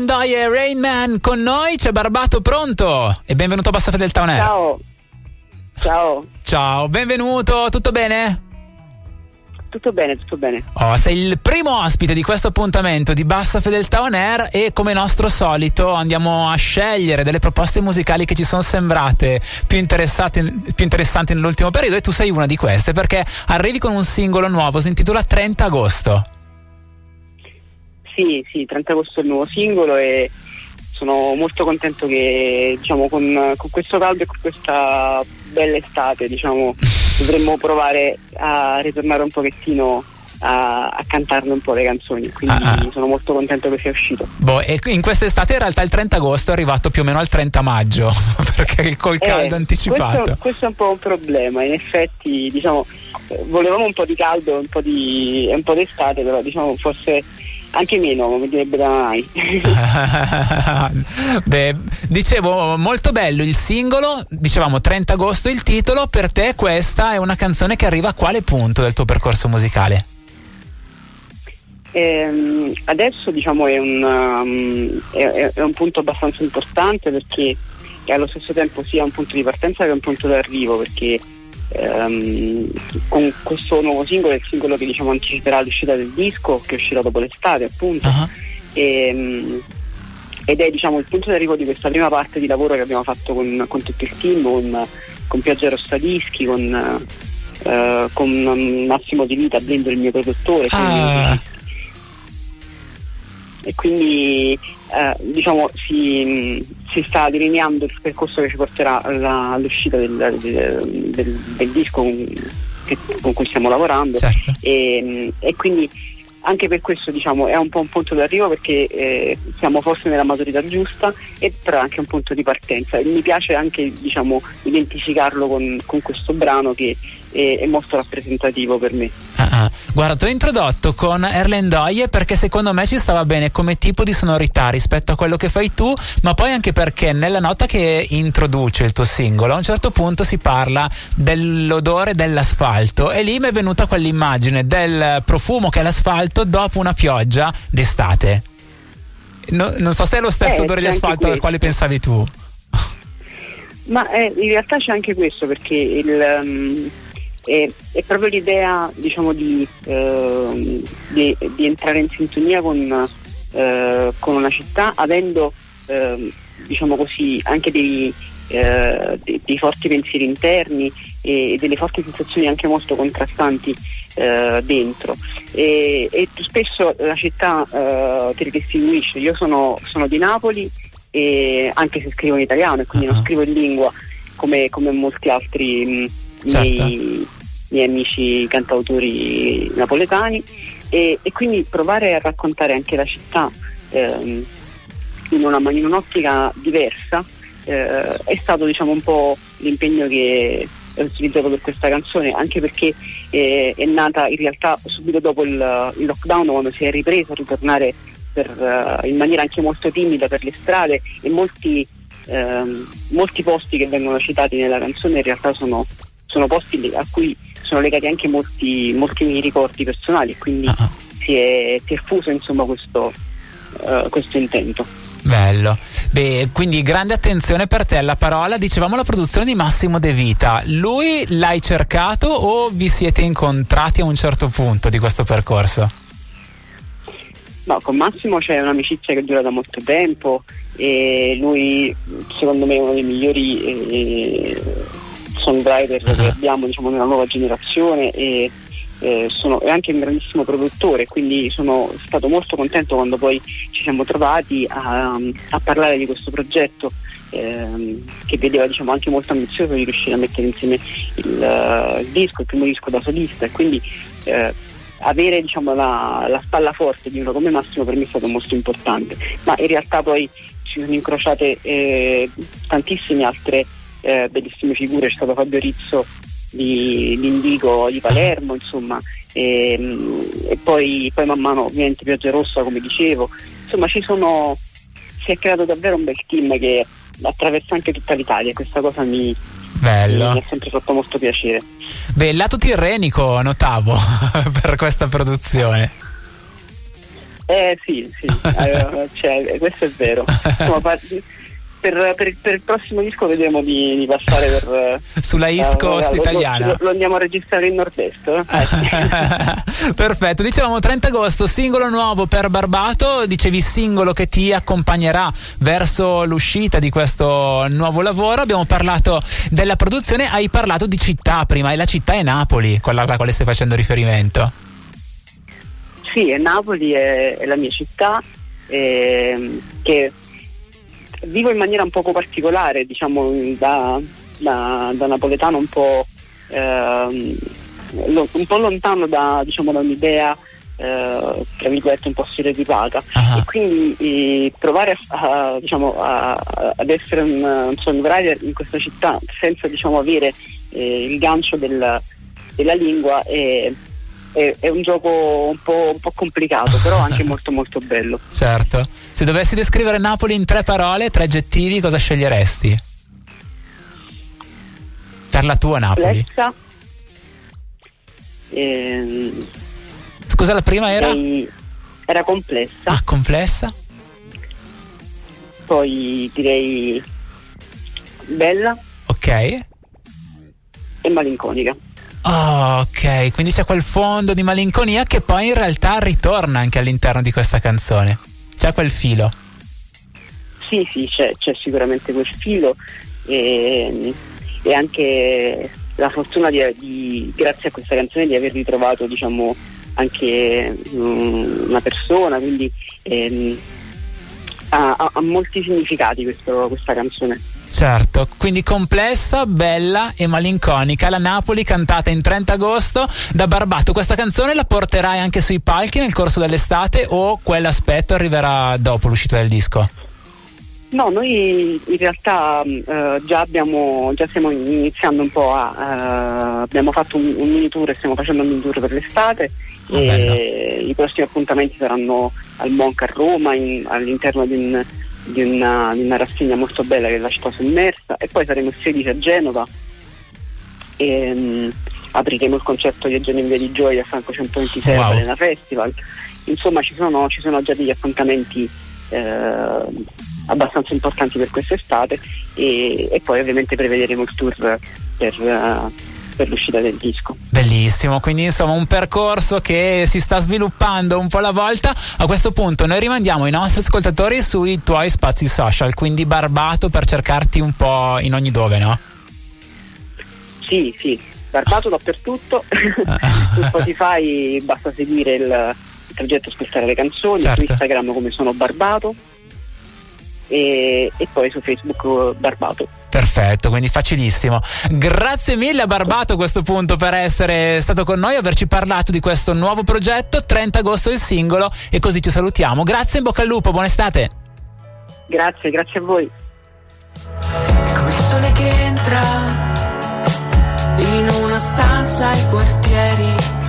Doy e Rain Man con noi, c'è Barbato pronto e benvenuto a Bassa Fedeltà On Air. Ciao. Ciao. Ciao, benvenuto, tutto bene? Tutto bene, tutto bene. Oh, sei il primo ospite di questo appuntamento di Bassa Fedeltà On Air e come nostro solito andiamo a scegliere delle proposte musicali che ci sono sembrate più, più interessanti nell'ultimo periodo e tu sei una di queste perché arrivi con un singolo nuovo, si intitola 30 agosto. Sì, sì, 30 agosto è il nuovo singolo e sono molto contento che diciamo, con, con questo caldo e con questa bella estate diciamo, dovremmo provare a ritornare un pochettino a, a cantarne un po' le canzoni. Quindi ah, ah. sono molto contento che sia uscito. Boh, e in quest'estate in realtà il 30 agosto è arrivato più o meno al 30 maggio perché il col caldo eh, anticipato. questo, questo, è un po' un problema. In effetti diciamo volevamo un po' di caldo un po' di, un po' d'estate però diciamo forse anche meno, come direbbe da mai. Beh, dicevo, molto bello il singolo, dicevamo 30 agosto il titolo, per te questa è una canzone che arriva a quale punto del tuo percorso musicale? Eh, adesso diciamo è un, um, è, è un, punto abbastanza importante perché è allo stesso tempo sia un punto di partenza che un punto d'arrivo perché ehm, con questo nuovo singolo, il singolo che diciamo anticiperà l'uscita del disco, che uscirà dopo l'estate appunto. Uh-huh. E, ehm, ed è diciamo, il punto d'arrivo di questa prima parte di lavoro che abbiamo fatto con, con tutto il team, con, con Pioggia Rossa Dischi, con, eh, con Massimo Di Vita, Blendo il mio produttore. Ah. e quindi eh, diciamo, si, si, sta delineando il percorso che ci porterà alla, all'uscita del, del, del, del disco con, che, con, cui stiamo lavorando certo. e, e, quindi anche per questo diciamo, è un po' un punto d'arrivo perché eh, siamo forse nella maturità giusta e però anche un punto di partenza e mi piace anche diciamo, identificarlo con, con questo brano che è, è molto rappresentativo per me. Ah. Guarda, ti ho introdotto con Erlendoie perché secondo me ci stava bene come tipo di sonorità rispetto a quello che fai tu, ma poi anche perché nella nota che introduce il tuo singolo a un certo punto si parla dell'odore dell'asfalto e lì mi è venuta quell'immagine del profumo che è l'asfalto dopo una pioggia d'estate. No, non so se è lo stesso eh, odore di asfalto al quale pensavi tu. Ma eh, in realtà c'è anche questo perché il, um, è, è proprio l'idea diciamo, di, eh, di, di, entrare in sintonia con, eh, con una città avendo eh, diciamo così, anche dei, eh, dei, dei, forti pensieri interni e delle forti sensazioni anche molto contrastanti eh, dentro e, e, spesso la città eh, ti distinguisce io sono, sono, di Napoli e anche se scrivo in italiano e quindi uh-huh. non scrivo in lingua come, come molti altri mh, certo. miei, miei, amici cantautori napoletani e, e, quindi provare a raccontare anche la città ehm, in, una, in, un'ottica diversa eh, è stato diciamo un po' l'impegno che ho utilizzato per questa canzone anche perché eh, è nata in realtà subito dopo il, il, lockdown quando si è ripreso a ritornare per, uh, in maniera anche molto timida per le strade e molti, ehm, molti posti che vengono citati nella canzone in realtà sono sono posti a cui sono legati anche molti, molti miei ricordi personali e quindi uh-huh. si, è, si, è, fuso insomma questo, uh, questo intento. Bello. Beh, quindi grande attenzione per te alla parola. Dicevamo la produzione di Massimo De Vita. Lui l'hai cercato o vi siete incontrati a un certo punto di questo percorso? No, con Massimo c'è un'amicizia che dura da molto tempo e lui secondo me è uno dei migliori eh, songwriter che abbiamo diciamo, nella nuova generazione e eh, sono, è anche un grandissimo produttore, quindi sono stato molto contento quando poi ci siamo trovati a, a parlare di questo progetto ehm, che vedeva diciamo, anche molto ambizioso di riuscire a mettere insieme il, uh, il disco, il primo disco da solista. E quindi eh, avere diciamo, la, la, spalla forte di uno come Massimo per me è stato molto importante, ma in realtà poi ci sono incrociate eh, tantissime altre eh, bellissime figure, c'è stato Fabio Rizzo di, di Indigo di Palermo, insomma, e, e poi, poi, man mano ovviamente Pioggia Rossa come dicevo, insomma ci sono, si è creato davvero un bel team che attraversa anche tutta l'Italia e questa cosa mi, Bello. mi ha sempre fatto molto piacere. Beh, il lato tirrenico notavo per questa produzione. Eh sì, sì, eh, cioè, questo è vero. Insomma, per, per, per, il prossimo disco vedremo di, di passare per sulla East Coast uh, italiana. Lo, lo, andiamo a registrare in nord-est. Eh? Perfetto, dicevamo 30 agosto, singolo nuovo per Barbato, dicevi singolo che ti accompagnerà verso l'uscita di questo nuovo lavoro. Abbiamo parlato della produzione, hai parlato di città prima e la città è Napoli, quella alla quale stai facendo riferimento. Sì, è Napoli è, è la mia città eh, che vivo in maniera un poco particolare, diciamo da, da, da napoletano un po', eh, lo, un po' lontano da, diciamo, da un'idea eh, tra virgolette un po' stereotipata uh-huh. e quindi eh, provare a, a, diciamo, a, ad essere un, un songwriter in questa città senza diciamo, avere eh, il gancio del, della lingua è, è, è, un gioco un po', un po' complicato però anche molto molto bello certo se dovessi descrivere Napoli in tre parole, tre aggettivi, cosa sceglieresti? Per la tua Napoli. Complessa. Ehm, Scusa, la prima era? Era complessa. Ah, complessa. Poi direi bella. Ok. E malinconica. Oh, ok, quindi c'è quel fondo di malinconia che poi in realtà ritorna anche all'interno di questa canzone. C'è quel filo? Sì, sì, c'è, c'è sicuramente quel filo e, e anche la fortuna di, di, grazie a questa canzone di aver ritrovato diciamo, anche um, una persona, quindi ehm, ha, ha, molti significati questo, questa canzone. Certo, quindi complessa, bella e malinconica. La Napoli cantata in 30 agosto da Barbato. Questa canzone la porterai anche sui palchi nel corso dell'estate o quell'aspetto arriverà dopo l'uscita del disco? No, noi in realtà eh, già, abbiamo, già stiamo iniziando un po' a... Eh, abbiamo fatto un, un, mini tour e stiamo facendo un mini tour per l'estate oh, e i prossimi appuntamenti saranno al Monca a Roma in, all'interno di un di una, di una rassegna molto bella che è la città sommersa e poi saremo il 16 a Genova e um, apriremo il concerto di Eugenio in Via di Gioia a Franco 126 wow. Arena Festival insomma ci sono, ci sono, già degli appuntamenti eh, abbastanza importanti per quest'estate e, e, poi ovviamente prevederemo il tour per, uh, per l'uscita del disco. Bellissimo, quindi insomma un percorso che si sta sviluppando un po' alla volta. A questo punto noi rimandiamo i nostri ascoltatori sui tuoi spazi social, quindi Barbato per cercarti un po' in ogni dove, no? Sì, sì, Barbato dappertutto. su Spotify basta seguire il, il progetto Ascoltare le canzoni, certo. su Instagram come sono Barbato e, e poi su Facebook Barbato. Perfetto, quindi facilissimo. Grazie mille a Barbato a questo punto per essere stato con noi, averci parlato di questo nuovo progetto, 30 agosto il singolo e così ci salutiamo. Grazie in bocca al lupo, buona estate. Grazie, grazie a voi. È come il sole che entra in una stanza ai quartieri